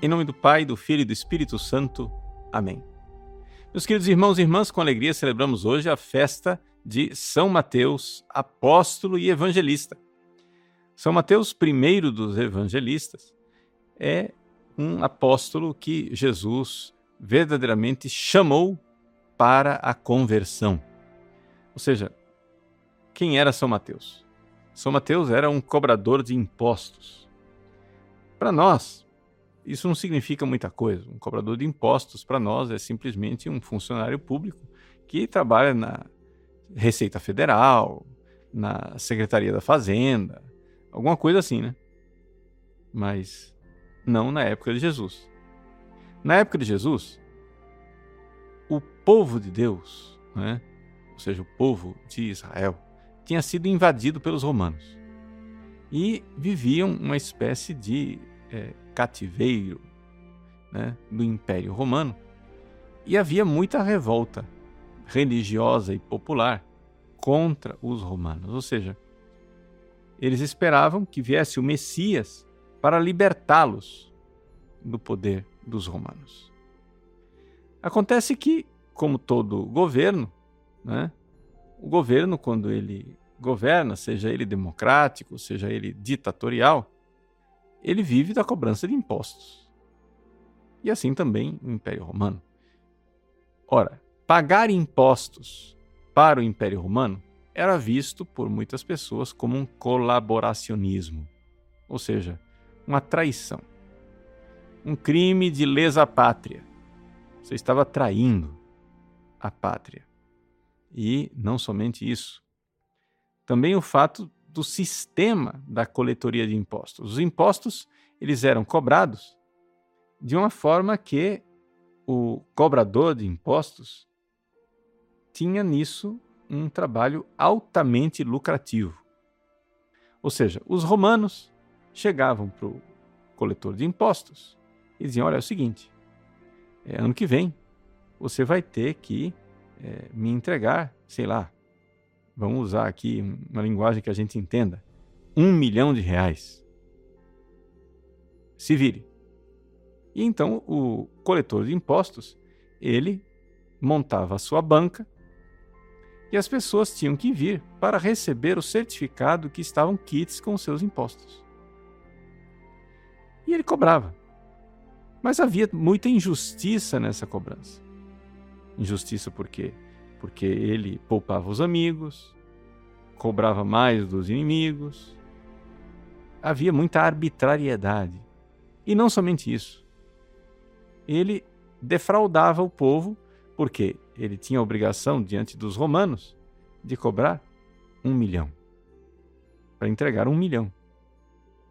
Em nome do Pai, do Filho e do Espírito Santo. Amém. Meus queridos irmãos e irmãs, com alegria celebramos hoje a festa de São Mateus, apóstolo e evangelista. São Mateus, primeiro dos evangelistas, é um apóstolo que Jesus verdadeiramente chamou para a conversão. Ou seja, quem era São Mateus? São Mateus era um cobrador de impostos. Para nós, isso não significa muita coisa. Um cobrador de impostos, para nós, é simplesmente um funcionário público que trabalha na Receita Federal, na Secretaria da Fazenda, alguma coisa assim, né? Mas não na época de Jesus. Na época de Jesus, o povo de Deus, né? ou seja, o povo de Israel, tinha sido invadido pelos romanos e viviam uma espécie de é, cativeiro né, do Império Romano e havia muita revolta religiosa e popular contra os romanos. Ou seja, eles esperavam que viesse o Messias para libertá-los do poder dos romanos. Acontece que, como todo governo, né, o governo, quando ele governa, seja ele democrático, seja ele ditatorial, ele vive da cobrança de impostos. E assim também o Império Romano. Ora, pagar impostos para o Império Romano era visto por muitas pessoas como um colaboracionismo, ou seja, uma traição, um crime de lesa pátria. Você estava traindo a pátria. E não somente isso, também o fato do sistema da coletoria de impostos. Os impostos eles eram cobrados de uma forma que o cobrador de impostos tinha nisso um trabalho altamente lucrativo. Ou seja, os romanos chegavam para o coletor de impostos e diziam: Olha, é o seguinte, é, ano que vem você vai ter que é, me entregar, sei lá, vamos usar aqui uma linguagem que a gente entenda, um milhão de reais. Se vire. E então o coletor de impostos, ele montava a sua banca e as pessoas tinham que vir para receber o certificado que estavam quites com seus impostos. E ele cobrava. Mas havia muita injustiça nessa cobrança. Injustiça por quê? Porque ele poupava os amigos, cobrava mais dos inimigos. Havia muita arbitrariedade. E não somente isso. Ele defraudava o povo porque ele tinha a obrigação diante dos romanos de cobrar um milhão para entregar um milhão.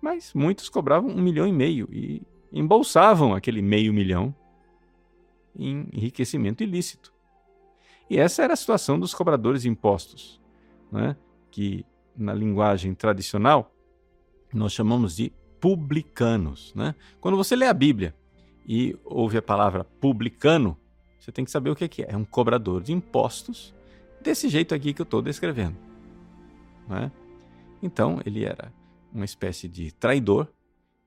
Mas muitos cobravam um milhão e meio e embolsavam aquele meio milhão em enriquecimento ilícito. E essa era a situação dos cobradores de impostos, né? que na linguagem tradicional nós chamamos de publicanos. Né? Quando você lê a Bíblia e ouve a palavra publicano, você tem que saber o que é. É um cobrador de impostos desse jeito aqui que eu estou descrevendo. Né? Então, ele era uma espécie de traidor,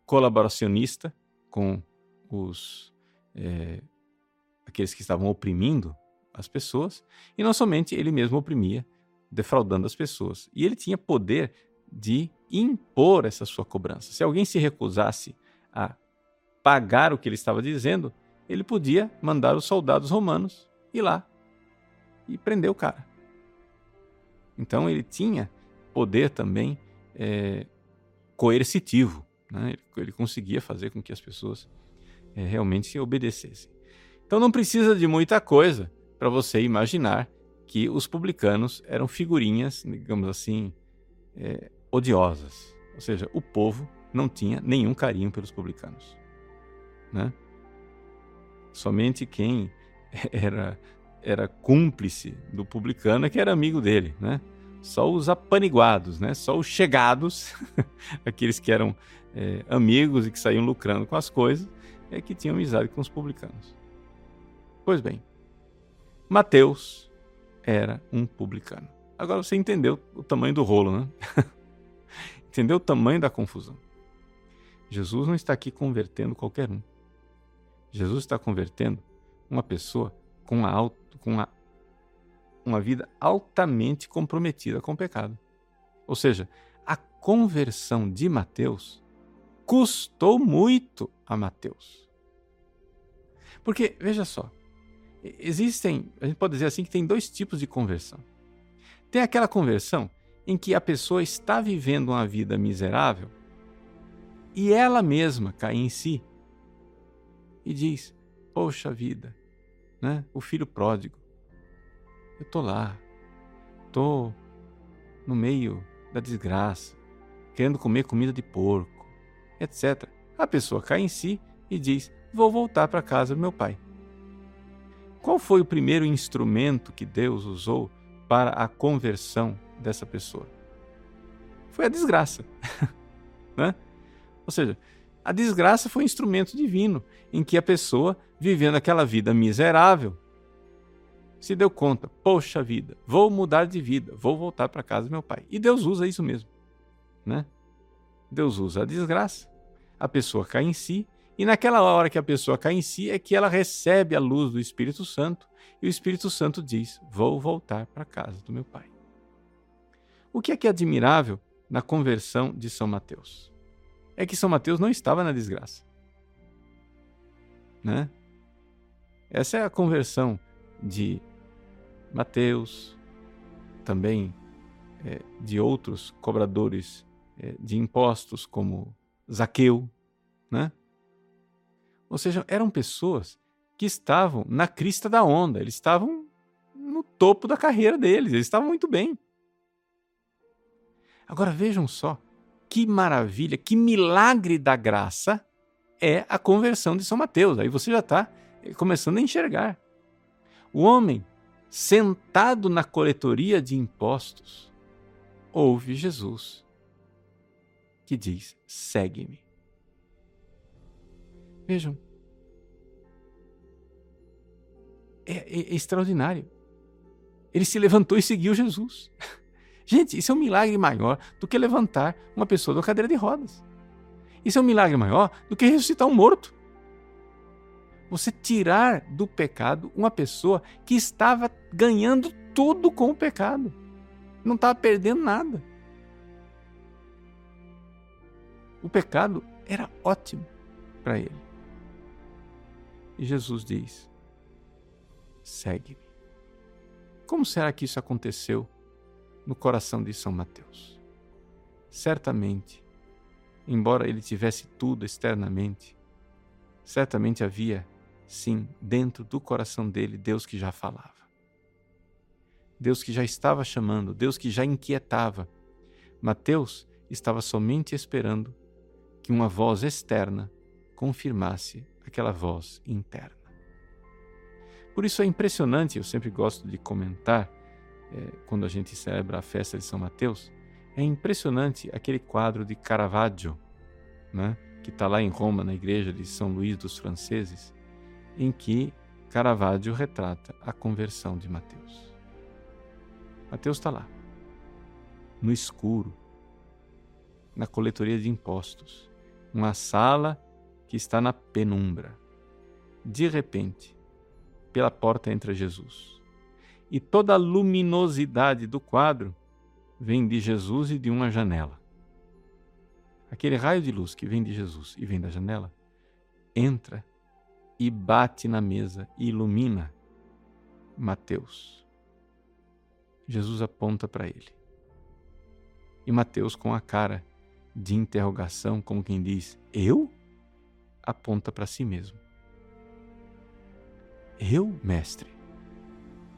colaboracionista com os é, aqueles que estavam oprimindo as pessoas, e não somente ele mesmo oprimia, defraudando as pessoas. E ele tinha poder de impor essa sua cobrança. Se alguém se recusasse a pagar o que ele estava dizendo, ele podia mandar os soldados romanos ir lá e prender o cara. Então ele tinha poder também é, coercitivo. Né? Ele, ele, conseguia fazer com que as pessoas é, realmente obedecessem. Então não precisa de muita coisa para você imaginar que os publicanos eram figurinhas, digamos assim, é, odiosas. Ou seja, o povo não tinha nenhum carinho pelos publicanos. Né? Somente quem era, era cúmplice do publicano é que era amigo dele. Né? Só os apaniguados, né? só os chegados, aqueles que eram é, amigos e que saíam lucrando com as coisas, é que tinham amizade com os publicanos. Pois bem, Mateus era um publicano. Agora você entendeu o tamanho do rolo, né? entendeu o tamanho da confusão. Jesus não está aqui convertendo qualquer um. Jesus está convertendo uma pessoa com uma, com uma, vida altamente comprometida com o pecado. Ou seja, a conversão de Mateus custou muito a Mateus. Porque, veja só, existem, a gente pode dizer assim, que tem dois tipos de conversão. Tem aquela conversão em que a pessoa está vivendo uma vida miserável e ela mesma cai em si e diz: Poxa vida, né? o filho pródigo, eu tô lá, tô no meio da desgraça, querendo comer comida de porco, etc. A pessoa cai em si e diz: Vou voltar para casa do meu pai. Qual foi o primeiro instrumento que Deus usou para a conversão dessa pessoa? Foi a desgraça. né? Ou seja, a desgraça foi um instrumento divino em que a pessoa, vivendo aquela vida miserável, se deu conta: poxa vida, vou mudar de vida, vou voltar para casa do meu pai. E Deus usa isso mesmo. Né? Deus usa a desgraça, a pessoa cai em si, e naquela hora que a pessoa cai em si é que ela recebe a luz do Espírito Santo, e o Espírito Santo diz: Vou voltar para casa do meu pai. O que é que é admirável na conversão de São Mateus? é que São Mateus não estava na desgraça. Né? Essa é a conversão de Mateus, também é, de outros cobradores é, de impostos, como Zaqueu. Né? Ou seja, eram pessoas que estavam na crista da onda, eles estavam no topo da carreira deles, eles estavam muito bem. Agora vejam só que maravilha, que milagre da graça é a conversão de São Mateus. Aí você já está começando a enxergar. O homem, sentado na coletoria de impostos, ouve Jesus, que diz: segue-me. Vejam, é, é, é extraordinário. Ele se levantou e seguiu Jesus. Gente, isso é um milagre maior do que levantar uma pessoa da cadeira de rodas. Isso é um milagre maior do que ressuscitar um morto. Você tirar do pecado uma pessoa que estava ganhando tudo com o pecado. Não estava perdendo nada. O pecado era ótimo para ele. E Jesus diz: segue-me. Como será que isso aconteceu no coração de São Mateus. Certamente, embora ele tivesse tudo externamente, certamente havia, sim, dentro do coração dele, Deus que já falava. Deus que já estava chamando, Deus que já inquietava. Mateus estava somente esperando que uma voz externa confirmasse aquela voz interna. Por isso é impressionante, eu sempre gosto de comentar é, quando a gente celebra a festa de São Mateus, é impressionante aquele quadro de Caravaggio, né, que está lá em Roma, na igreja de São Luís dos Franceses, em que Caravaggio retrata a conversão de Mateus. Mateus está lá, no escuro, na coletoria de impostos, uma sala que está na penumbra. De repente, pela porta entra Jesus e toda a luminosidade do quadro vem de Jesus e de uma janela. Aquele raio de luz que vem de Jesus e vem da janela entra e bate na mesa e ilumina Mateus. Jesus aponta para ele. E Mateus, com a cara de interrogação, como quem diz: Eu? Aponta para si mesmo. Eu, mestre?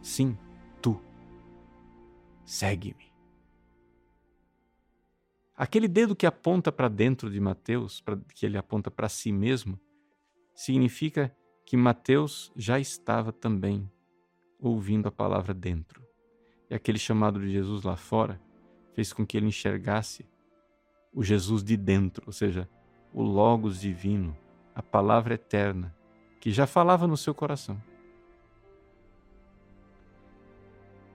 Sim, tu. Segue-me. Aquele dedo que aponta para dentro de Mateus, que ele aponta para si mesmo, significa que Mateus já estava também ouvindo a palavra dentro. E aquele chamado de Jesus lá fora fez com que ele enxergasse o Jesus de dentro, ou seja, o Logos divino, a palavra eterna, que já falava no seu coração.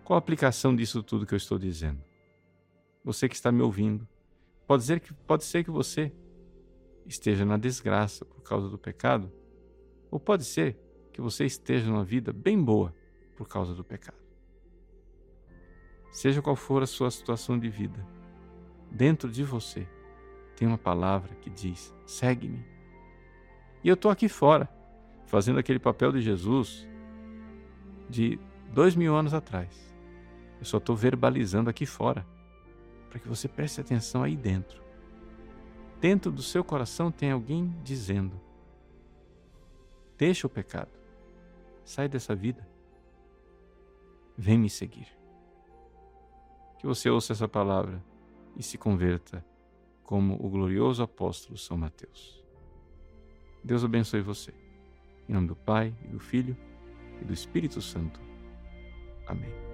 Qual a aplicação disso tudo que eu estou dizendo? Você que está me ouvindo, pode ser que, pode ser que você esteja na desgraça por causa do pecado Ou pode ser que você esteja numa vida bem boa por causa do pecado. Seja qual for a sua situação de vida, dentro de você tem uma palavra que diz: segue-me. E eu estou aqui fora, fazendo aquele papel de Jesus de dois mil anos atrás. Eu só estou verbalizando aqui fora, para que você preste atenção aí dentro. Dentro do seu coração tem alguém dizendo: Deixa o pecado, sai dessa vida, vem me seguir. Que você ouça essa palavra e se converta como o glorioso apóstolo São Mateus. Deus abençoe você. Em nome do Pai, e do Filho e do Espírito Santo. Amém.